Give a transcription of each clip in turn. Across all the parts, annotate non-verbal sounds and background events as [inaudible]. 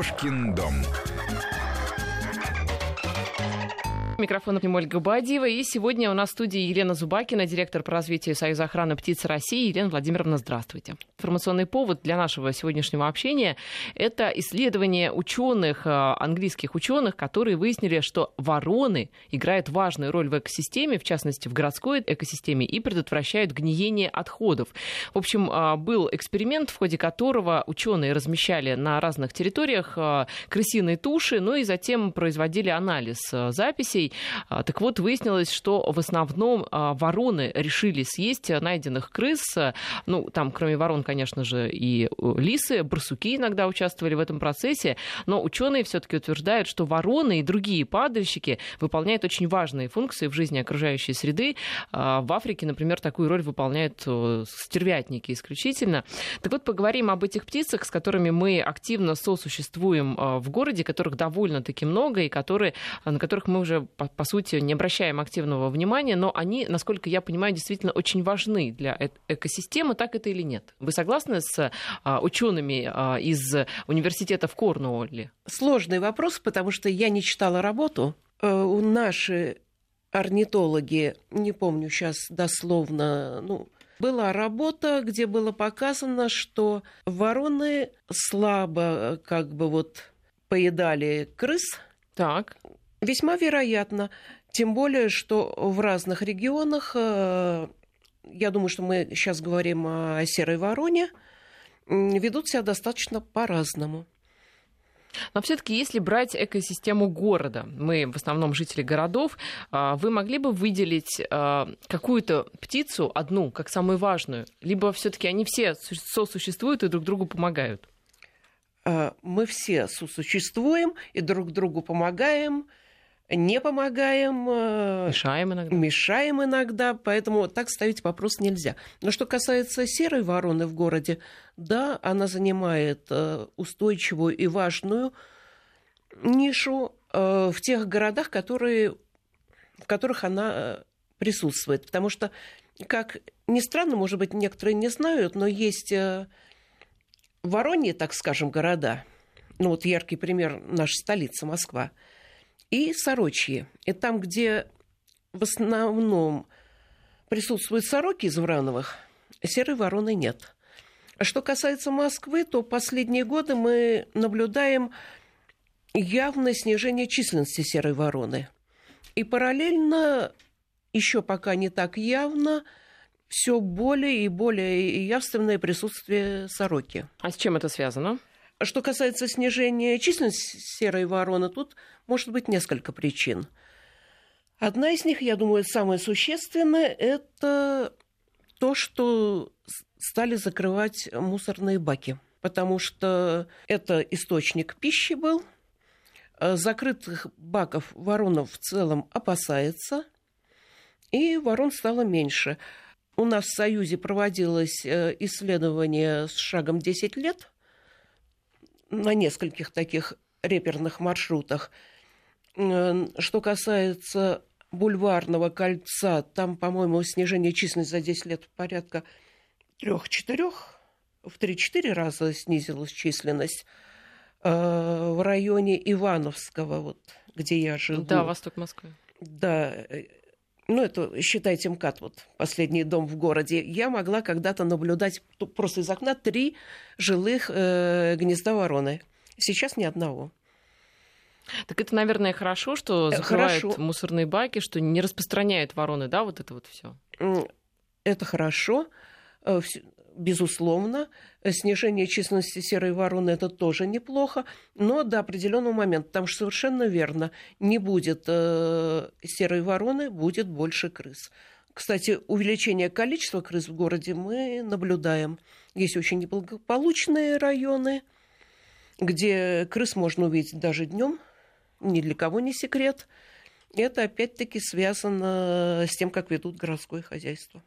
Кошкин дом. Микрофон Ольга Бадьева. И сегодня у нас в студии Елена Зубакина, директор по развитию Союза охраны птиц России. Елена Владимировна, здравствуйте. Информационный повод для нашего сегодняшнего общения – это исследование ученых, э, английских ученых, которые выяснили, что вороны играют важную роль в экосистеме, в частности, в городской экосистеме, и предотвращают гниение отходов. В общем, э, был эксперимент, в ходе которого ученые размещали на разных территориях э, крысиные туши, ну и затем производили анализ записей так вот, выяснилось, что в основном вороны решили съесть найденных крыс. Ну, там, кроме ворон, конечно же, и лисы, барсуки иногда участвовали в этом процессе. Но ученые все-таки утверждают, что вороны и другие падальщики выполняют очень важные функции в жизни окружающей среды. А, в Африке, например, такую роль выполняют стервятники исключительно. Так вот, поговорим об этих птицах, с которыми мы активно сосуществуем в городе, которых довольно-таки много, и которые, на которых мы уже по, по сути, не обращаем активного внимания, но они, насколько я понимаю, действительно очень важны для э экосистемы, так это или нет? Вы согласны с а, учеными а, из университета в Корнуолле? Сложный вопрос, потому что я не читала работу. Э, наши орнитологи, не помню сейчас дословно, ну, была работа, где было показано, что вороны слабо как бы вот поедали крыс. Так. Весьма вероятно. Тем более, что в разных регионах, э, я думаю, что мы сейчас говорим о серой вороне, ведут себя достаточно по-разному. Но все-таки, если брать экосистему города, мы в основном жители городов, а, вы могли бы выделить а, какую-то птицу, одну, как самую важную, либо все-таки они все сосуществуют и друг другу помогают? А, мы все сосуществуем и друг другу помогаем не помогаем. Э, мешаем иногда. Мешаем иногда, поэтому так ставить вопрос нельзя. Но что касается серой вороны в городе, да, она занимает э, устойчивую и важную нишу э, в тех городах, которые, в которых она присутствует. Потому что, как ни странно, может быть, некоторые не знают, но есть вороньи, так скажем, города. Ну вот яркий пример наша столица Москва – и сорочьи. И там, где в основном присутствуют сороки из Врановых, серой вороны нет. А что касается Москвы, то последние годы мы наблюдаем явное снижение численности серой вороны. И параллельно, еще пока не так явно, все более и более явственное присутствие сороки. А с чем это связано? Что касается снижения численности серой вороны, тут может быть несколько причин. Одна из них, я думаю, самая существенная, это то, что стали закрывать мусорные баки, потому что это источник пищи был. Закрытых баков воронов в целом опасается, и ворон стало меньше. У нас в Союзе проводилось э, исследование с шагом 10 лет – на нескольких таких реперных маршрутах. Что касается бульварного кольца, там, по-моему, снижение численности за 10 лет порядка трех-четырех, в 3-4 раза снизилась численность. Э, в районе Ивановского, вот, где я живу. Да, восток Москвы. Да, э, ну, это, считайте, МКАД, вот, последний дом в городе, я могла когда-то наблюдать просто из окна три жилых э, гнезда вороны. Сейчас ни одного. Так это, наверное, хорошо, что э, закрывают хорошо. мусорные баки, что не распространяют вороны, да, вот это вот все. Это хорошо. Э, безусловно. Снижение численности серой вороны – это тоже неплохо, но до определенного момента, потому что совершенно верно, не будет э, серой вороны, будет больше крыс. Кстати, увеличение количества крыс в городе мы наблюдаем. Есть очень неблагополучные районы, где крыс можно увидеть даже днем, ни для кого не секрет. Это опять-таки связано с тем, как ведут городское хозяйство.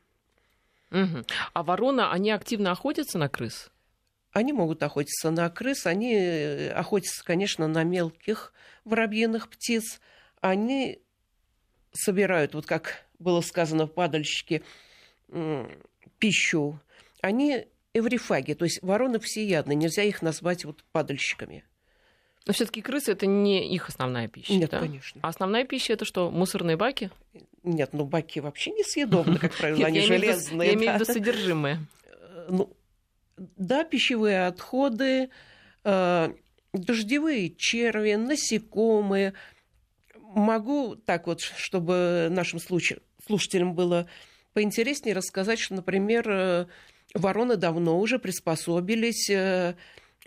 Угу. А ворона, они активно охотятся на крыс? Они могут охотиться на крыс, они э, охотятся, конечно, на мелких воробьиных птиц. Они собирают, вот как было сказано в падальщике, пищу. Они эврифаги, то есть вороны всеядны, нельзя их назвать вот падальщиками. Но все-таки крысы это не их основная пища. Нет, да? конечно. А основная пища это что? Мусорные баки? Нет, ну баки вообще несъедобны, как правило, они железные. Я имею в виду содержимое. Э, Ну, да, пищевые отходы, э, дождевые черви, насекомые. Могу так вот, чтобы нашим слушателям было поинтереснее рассказать, что, например, э, вороны давно уже приспособились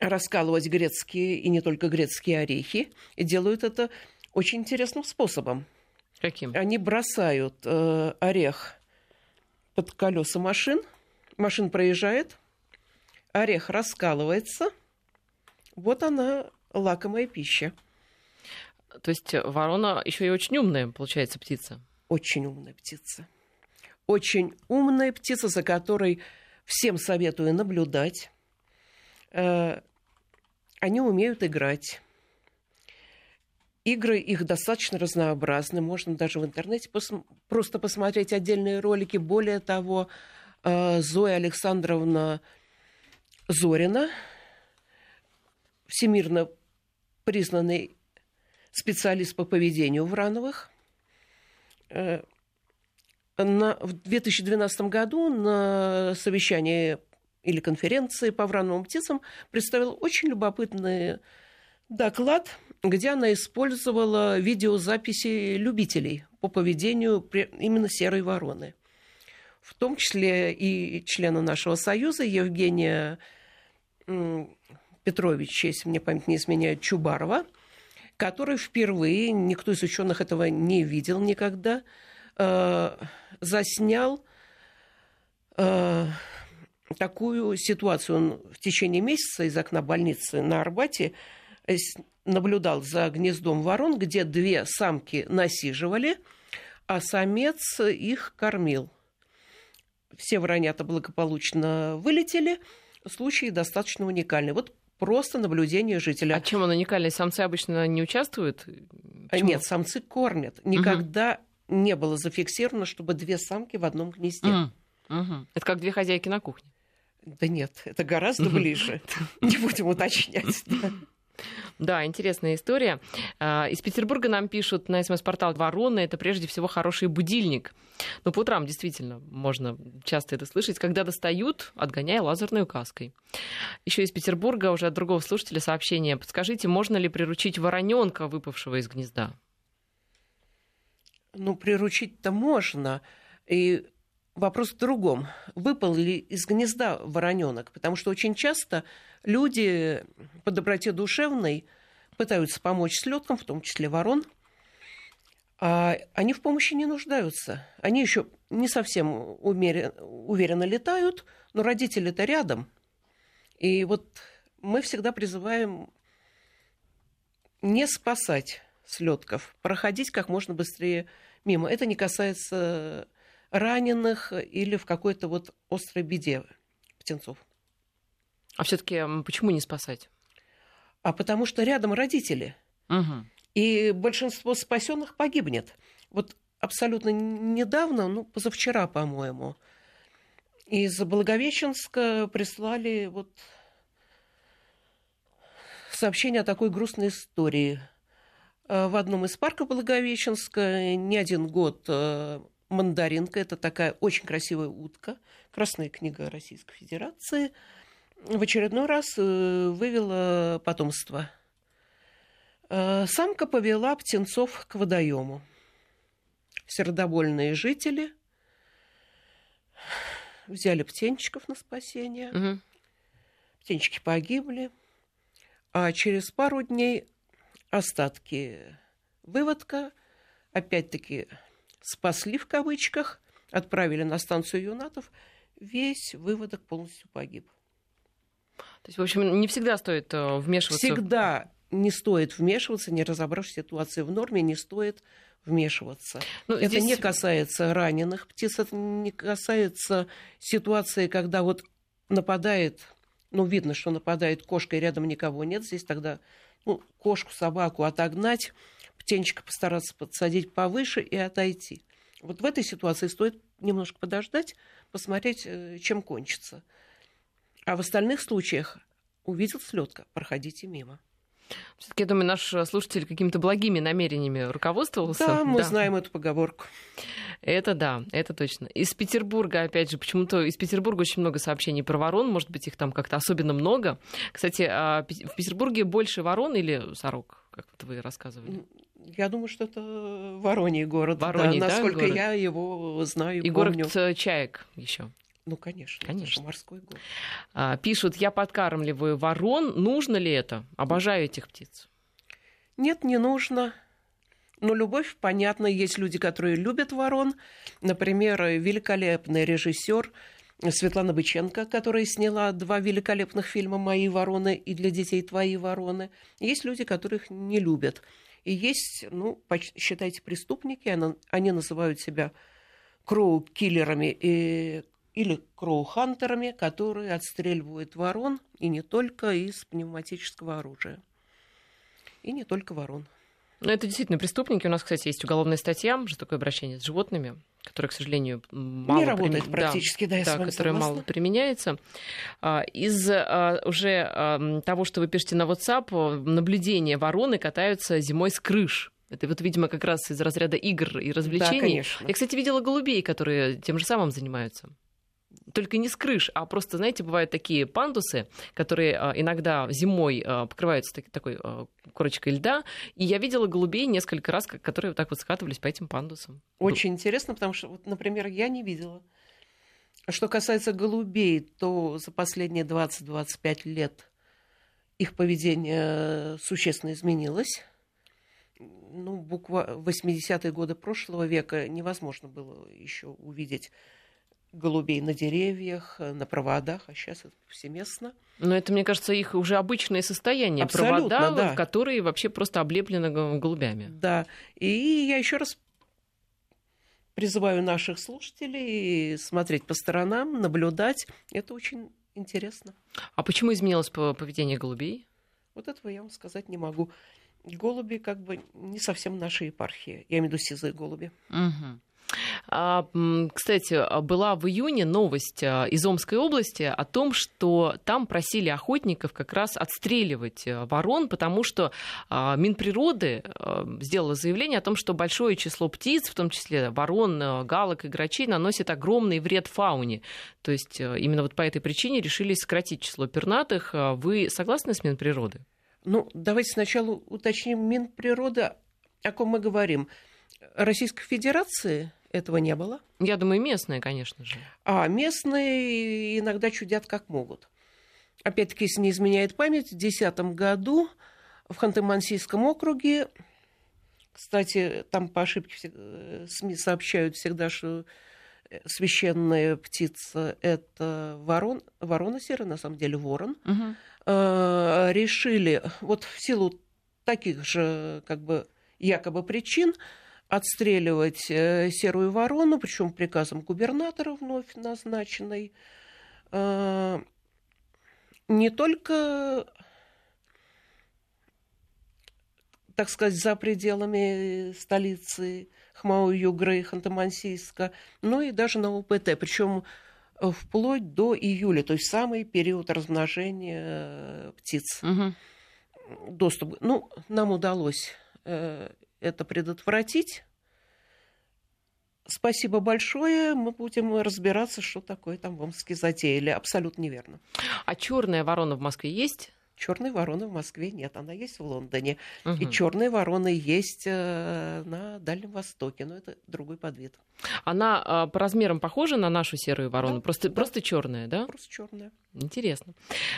раскалывать грецкие и не только грецкие орехи, и делают это очень интересным способом. Каким? Они бросают э, орех под колеса машин, машин проезжает, орех раскалывается, вот она лакомая пища. То есть ворона еще и очень умная, получается, птица. Очень умная птица. Очень умная птица, за которой всем советую наблюдать. Э, Они умеют играть. Игры их достаточно разнообразны. Можно даже в интернете пос- просто посмотреть отдельные ролики. Более того, э, Зоя Александровна Зорина, всемирно признанный специалист по поведению Врановых, э, на, в 2012 году на совещании или конференции по врановым птицам представил очень любопытный доклад, где она использовала видеозаписи любителей по поведению именно серой вороны. В том числе и члена нашего союза Евгения Петровича, если мне память не изменяет, Чубарова, который впервые, никто из ученых этого не видел никогда, э, заснял э, такую ситуацию. Он в течение месяца из окна больницы на Арбате э, наблюдал за гнездом ворон, где две самки насиживали, а самец их кормил. Все воронята благополучно вылетели. Случай достаточно уникальный. Вот просто наблюдение жителя. А чем он уникальный? Самцы обычно не участвуют? А Почему? Нет, самцы кормят. Никогда не было зафиксировано, чтобы две самки в одном гнезде. М, мгм. Это как две хозяйки на кухне. Да нет, это гораздо ближе. [laughs] Не будем уточнять. да. Интересная история. А, Из Петербурга нам пишут на смс-портал «Ворона» — это прежде всего хороший будильник. Но по утрам действительно можно часто это слышать, когда достают, отгоняя лазерной указкой. Еще из Петербурга уже от другого слушателя сообщение. Подскажите, можно ли приручить вороненка, выпавшего из гнезда? Ну, приручить-то можно. И вопрос в другом. Выпал ли из гнезда вороненок? Потому что очень часто люди по доброте душевной пытаются помочь слеткам, в том числе ворон, а они в помощи не нуждаются. Они еще не совсем умерен- уверенно летают, но родители-то рядом. И вот мы всегда призываем не спасать слетков, проходить как можно быстрее мимо. Это не касается раненых или в какой-то вот острой беде птенцов. А все-таки почему не спасать? А потому что рядом родители. Мгм. И большинство спасенных погибнет. Вот абсолютно недавно, ну, позавчера, по-моему, из Благовещенска прислали вот сообщение о такой грустной истории. Э, В одном из парков Благовещенска не один год э, мандаринка, это такая очень красивая утка, Красная книга Российской Федерации, в очередной раз э, вывела потомство. Э, Самка повела птенцов к водоему. Сердобольные жители взяли птенчиков на спасение. Мгм. Птенчики погибли. А через пару дней остатки выводка опять-таки спасли в кавычках, отправили на станцию юнатов. Весь выводок полностью погиб. То есть, в общем, не всегда стоит э, вмешиваться. Всегда не стоит вмешиваться, не разобравшись в ситуации в норме, не стоит вмешиваться. Ну, это здесь- не касается раненых птиц, это не касается ситуации, когда вот нападает, ну, видно, что нападает кошка, и рядом никого нет. Здесь тогда ну, кошку, собаку отогнать, птенчика постараться подсадить повыше и отойти. Вот в этой ситуации стоит немножко подождать, посмотреть, э, чем кончится. А в остальных случаях увидел слетка, проходите мимо. Все-таки, я думаю, наш слушатель какими-то благими намерениями руководствовался. Да, мы да. знаем эту поговорку. Это да, это точно. Из Петербурга, опять же, почему-то из Петербурга очень много сообщений про ворон, может быть, их там как-то особенно много. Кстати, а, в Петербурге больше ворон или сорок, как вот вы рассказывали? Я думаю, что это Вороний город. Вороний, да, насколько город? я его знаю, и помню. город э, Чаек еще. Ну, конечно, конечно. Морской город. А, пишут, я подкармливаю ворон. Нужно ли это? Обожаю этих птиц. Нет, не нужно. Но любовь, понятно, есть люди, которые любят ворон. Например, великолепный режиссер Светлана Быченко, которая сняла два великолепных фильма «Мои вороны» и «Для детей твои вороны». Есть люди, которых не любят. И есть, ну, считайте, преступники, они называют себя кроу-киллерами и или кроу-хантерами, которые отстреливают ворон, и не только из пневматического оружия. И не только ворон. Ну, это действительно преступники. У нас, кстати, есть уголовная статья «Жестокое обращение с животными», которая, к сожалению, мало... Не работает прим... практически, да, да я да, которая согласна. мало применяется. А, из а, уже того, что вы пишете на WhatsApp, наблюдения вороны катаются зимой с крыш. Это вот, видимо, как раз из разряда игр и развлечений. Да, конечно. Я, кстати, видела голубей, которые тем же самым занимаются только не с крыш, а просто, знаете, бывают такие пандусы, которые а, иногда зимой а, покрываются такой а, корочкой льда, и я видела голубей несколько раз, которые вот так вот скатывались по этим пандусам. Очень интересно, потому что, вот, например, я не видела. Что касается голубей, то за последние 20-25 лет их поведение существенно изменилось. Ну, буквально в 80-е годы прошлого века невозможно было еще увидеть голубей на деревьях, э, на проводах, а сейчас это повсеместно. Но это, мне кажется, их уже обычное состояние. Абсолютно, Провода, да. которые вообще просто облеплены голубями. Да. И я еще раз призываю наших слушателей смотреть по сторонам, наблюдать. Это очень интересно. А почему изменилось поведение голубей? Вот этого я вам сказать не могу. Голуби как бы не совсем наша епархия. Я имею в виду сизые голуби. Угу. А, кстати, была в июне новость а, из Омской области о том, что там просили охотников как раз отстреливать э, ворон, потому что а, Минприроды сделала заявление о том, что большое число птиц, в том числе ворон, э, галок и грачей, наносит огромный вред фауне. То есть э, именно вот по этой причине решили сократить число пернатых. Вы согласны с Минприроды? Ну, давайте сначала уточним Минприроды, о ком мы говорим. Российской Федерации этого не было. Я думаю, местные, конечно же. А местные иногда чудят как могут. Опять-таки, если не изменяет память, в 2010 году в Ханты-Мансийском округе, кстати, там по ошибке э, СМИ сообщают всегда, что э, священная птица – это ворон, ворона серая, на самом деле ворон, угу. решили, вот в силу таких же как бы якобы причин, отстреливать э, серую ворону, причем приказом губернатора вновь назначенной, э, не только, так сказать, за пределами столицы Хмау-Югры и Ханты-Мансийска, но и даже на УПТ, причем вплоть до июля, то есть самый период размножения э, птиц. Угу. Доступ. Ну, нам удалось это предотвратить. Спасибо большое. Мы будем разбираться, что такое там в Омске затеяли. Абсолютно неверно. А черная ворона в Москве есть? Черной вороны в Москве нет, она есть в Лондоне. Угу. И черные вороны есть э, на Дальнем Востоке, но это другой подвид. Она э, по размерам похожа на нашу серую ворону, да, просто, да. просто черная, да? Просто черная. Интересно.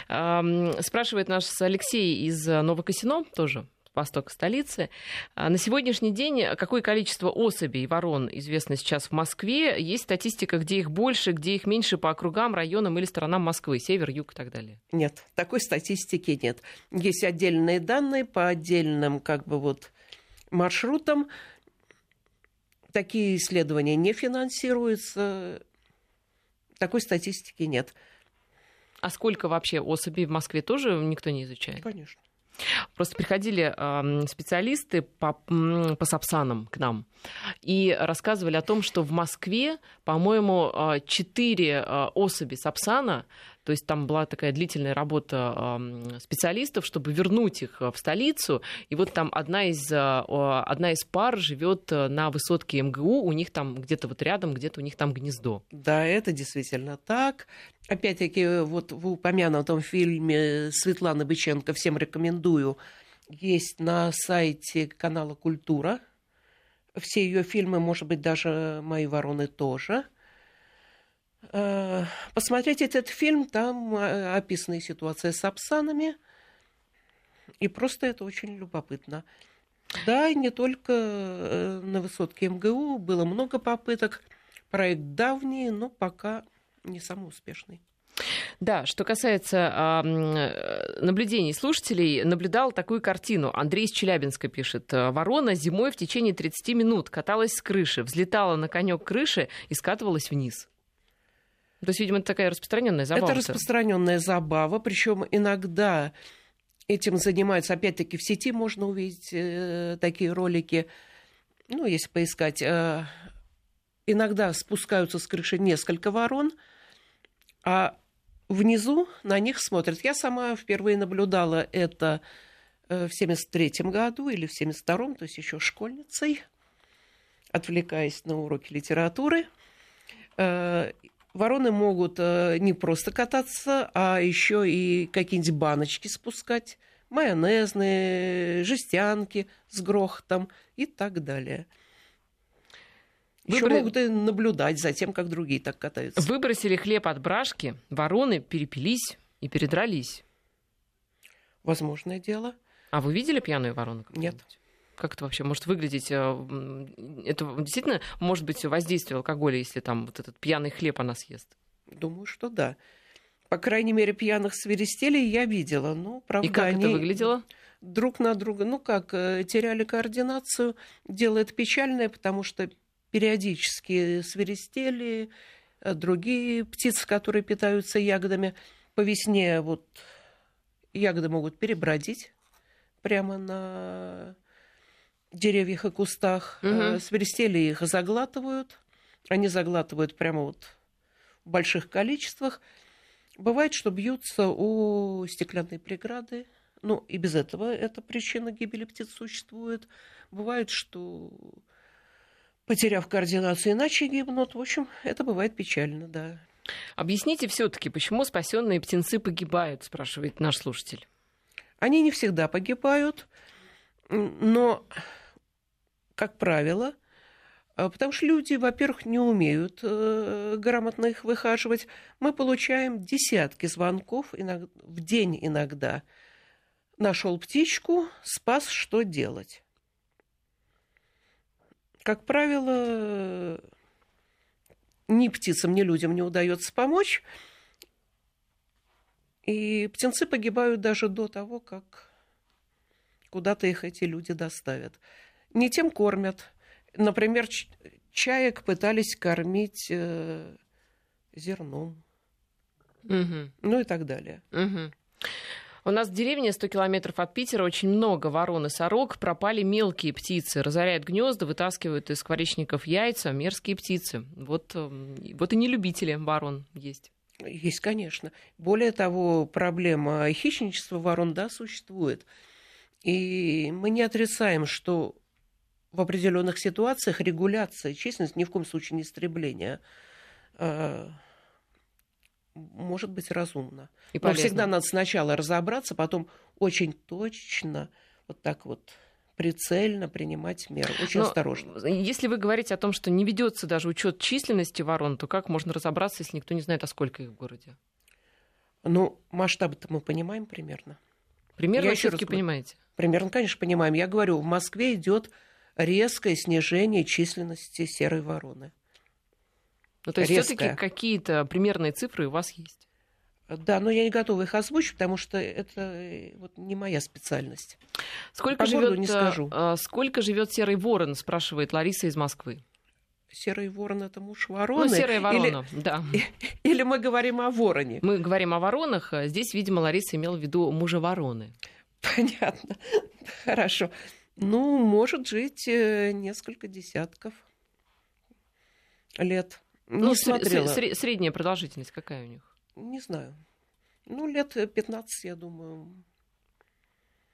Э, спрашивает наш Алексей из Новокосино тоже восток столицы. А на сегодняшний день какое количество особей ворон известно сейчас в Москве? Есть статистика, где их больше, где их меньше по округам, районам или сторонам Москвы, север, юг и так далее? Нет, такой статистики нет. Есть отдельные данные по отдельным как бы вот маршрутам. Такие исследования не финансируются. Такой статистики нет. А сколько вообще особей в Москве тоже никто не изучает? Конечно. Просто приходили специалисты по, по сапсанам к нам и рассказывали о том, что в Москве, по-моему, 4 особи сапсана То есть там была такая длительная работа специалистов, чтобы вернуть их в столицу. И вот там одна из, одна из пар живет на высотке МГУ, у них там где-то вот рядом, где-то у них там гнездо. Да, это действительно так. Опять-таки, вот в упомянутом фильме Светланы Быченко всем рекомендую. Есть на сайте канала Культура. Все ее фильмы, может быть, даже мои вороны тоже. Э, посмотреть этот фильм, там э, описана ситуация с Апсанами. И просто это очень любопытно. Да, и не только э, на высотке МГУ было много попыток. Проект давний, но пока не самый успешный. Да, что касается э, наблюдений слушателей, наблюдал такую картину. Андрей из Челябинска пишет. Ворона зимой в течение 30 минут каталась с крыши, взлетала на конек крыши и скатывалась вниз. То есть, видимо, это такая распространенная забава. Это распространенная забава, причем иногда этим занимаются, опять-таки, в сети можно увидеть э, такие ролики, ну, если поискать. Э, иногда спускаются с крыши несколько ворон, а внизу на них смотрят. Я сама впервые наблюдала это э, в 73 году или в 72-м, то есть еще школьницей, отвлекаясь на уроки литературы. Вороны могут э, не просто кататься, а еще и какие-нибудь баночки спускать, майонезные, жестянки с грохотом и так далее. Еще Выбор... могут и наблюдать за тем, как другие так катаются. Выбросили хлеб от брашки, вороны перепились и передрались. Возможное дело. А вы видели пьяную ворону? Нет. Как это вообще может выглядеть? Э, это действительно может быть воздействие алкоголя, если там вот этот пьяный хлеб она съест? Думаю, что да. По крайней мере, пьяных свиристелей я видела. Ну, правда, И как они это выглядело? Друг на друга, ну как, э, теряли координацию. Дело это печальное, потому что периодически свиристели, э, другие птицы, которые питаются ягодами. По весне вот ягоды могут перебродить прямо на деревьях и кустах. Угу. Свиристели их заглатывают. Они заглатывают прямо вот в больших количествах. Бывает, что бьются у стеклянной преграды. Ну, и без этого эта причина гибели птиц существует. Бывает, что потеряв координацию, иначе гибнут. В общем, это бывает печально, да. Объясните все-таки, почему спасенные птенцы погибают, спрашивает наш слушатель. Они не всегда погибают, но как правило, а, потому что люди, во-первых, не умеют э, грамотно их выхаживать. Мы получаем десятки звонков в день иногда. Нашел птичку, спас, что делать. Как правило, ни птицам, ни людям не удается помочь. И птенцы погибают даже до того, как куда-то их эти люди доставят не тем кормят. Например, чаек пытались кормить э, зерном. Угу. Ну и так далее. Угу. У нас в деревне 100 километров от Питера очень много ворон и сорок. Пропали мелкие птицы. Разоряют гнезда, вытаскивают из скворечников яйца. Мерзкие птицы. Вот, эм, вот и не любители ворон есть. Есть, конечно. Более того, проблема хищничества ворон, да, существует. И мы не отрицаем, что в определенных ситуациях регуляция численности, ни в коем случае не истребление, э, может быть разумно. И Но всегда надо сначала разобраться, потом очень точно, вот так вот прицельно принимать меры. Очень Но осторожно. Если вы говорите о том, что не ведется даже учет численности ворон, то как можно разобраться, если никто не знает, а сколько их в городе? Ну, масштабы-то мы понимаем примерно. Примерно все-таки понимаете? Примерно, конечно, понимаем. Я говорю, в Москве идет резкое снижение численности серой вороны. Ну, то есть все-таки какие-то примерные цифры у вас есть? Да, но я не готова их озвучить, потому что это э, вот не моя специальность. Сколько живет, не скажу. А, сколько живет серый ворон, спрашивает Лариса из Москвы. Серый ворон это муж вороны. Ну, серая ворона, или, да. Или мы говорим о вороне. Мы говорим о воронах. А здесь, видимо, Лариса имела в виду мужа вороны. Понятно. Хорошо. Ну, может жить э, несколько десятков лет. Не ну, смотрела. Средняя продолжительность какая у них? Не знаю. Ну, лет 15, я думаю.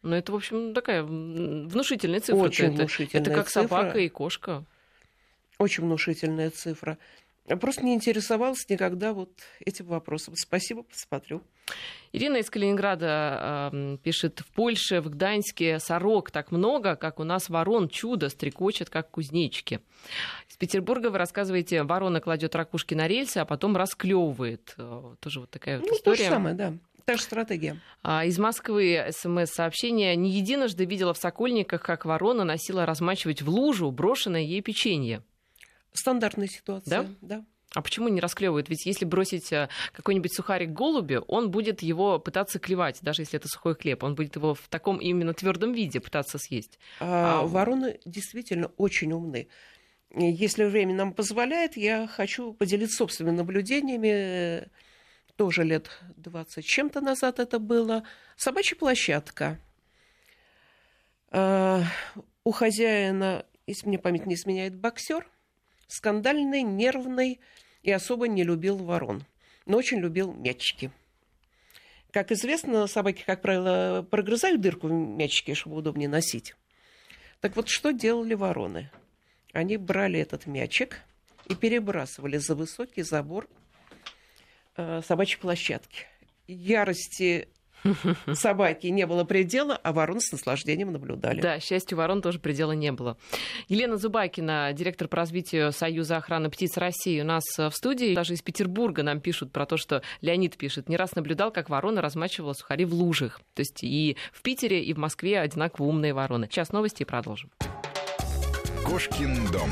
Ну, это, в общем, такая внушительная цифра. Очень это, внушительная Это как цифра. собака и кошка. Очень внушительная цифра. Просто не интересовалась никогда вот этим вопросом. Спасибо, посмотрю. Ирина из Калининграда э, пишет, в Польше, в Гданьске сорок так много, как у нас ворон чудо стрекочет, как кузнечики. Из Петербурга вы рассказываете, ворона кладет ракушки на рельсы, а потом расклевывает. Э, тоже вот такая вот ну, история. то же самое, да. Та же стратегия. А, из Москвы смс-сообщение. Не единожды видела в Сокольниках, как ворона носила размачивать в лужу брошенное ей печенье. Стандартная ситуация. Да? Да. А почему не расклевывают? Ведь если бросить э, какой-нибудь сухарик голубю, он будет его пытаться клевать, даже если это сухой хлеб. Он будет его в таком именно твердом виде пытаться съесть. А, а... Вороны действительно очень умны. Если время нам позволяет, я хочу поделиться собственными наблюдениями. Тоже лет 20 чем-то назад это было. Собачья площадка. А, у хозяина, если мне память не изменяет, боксер скандальный, нервный и особо не любил ворон, но очень любил мячики. Как известно, собаки, как правило, прогрызают дырку в мячике, чтобы удобнее носить. Так вот, что делали вороны? Они брали этот мячик и перебрасывали за высокий забор э, собачьей площадки. Ярости собаки не было предела, а ворон с наслаждением наблюдали. Да, счастью, ворон тоже предела не было. Елена Зубакина, директор по развитию Союза охраны птиц России, у нас в студии. Даже из Петербурга нам пишут про то, что Леонид пишет. Не раз наблюдал, как ворона размачивала сухари в лужах. То есть и в Питере, и в Москве одинаково умные вороны. Сейчас новости и продолжим. Кошкин дом.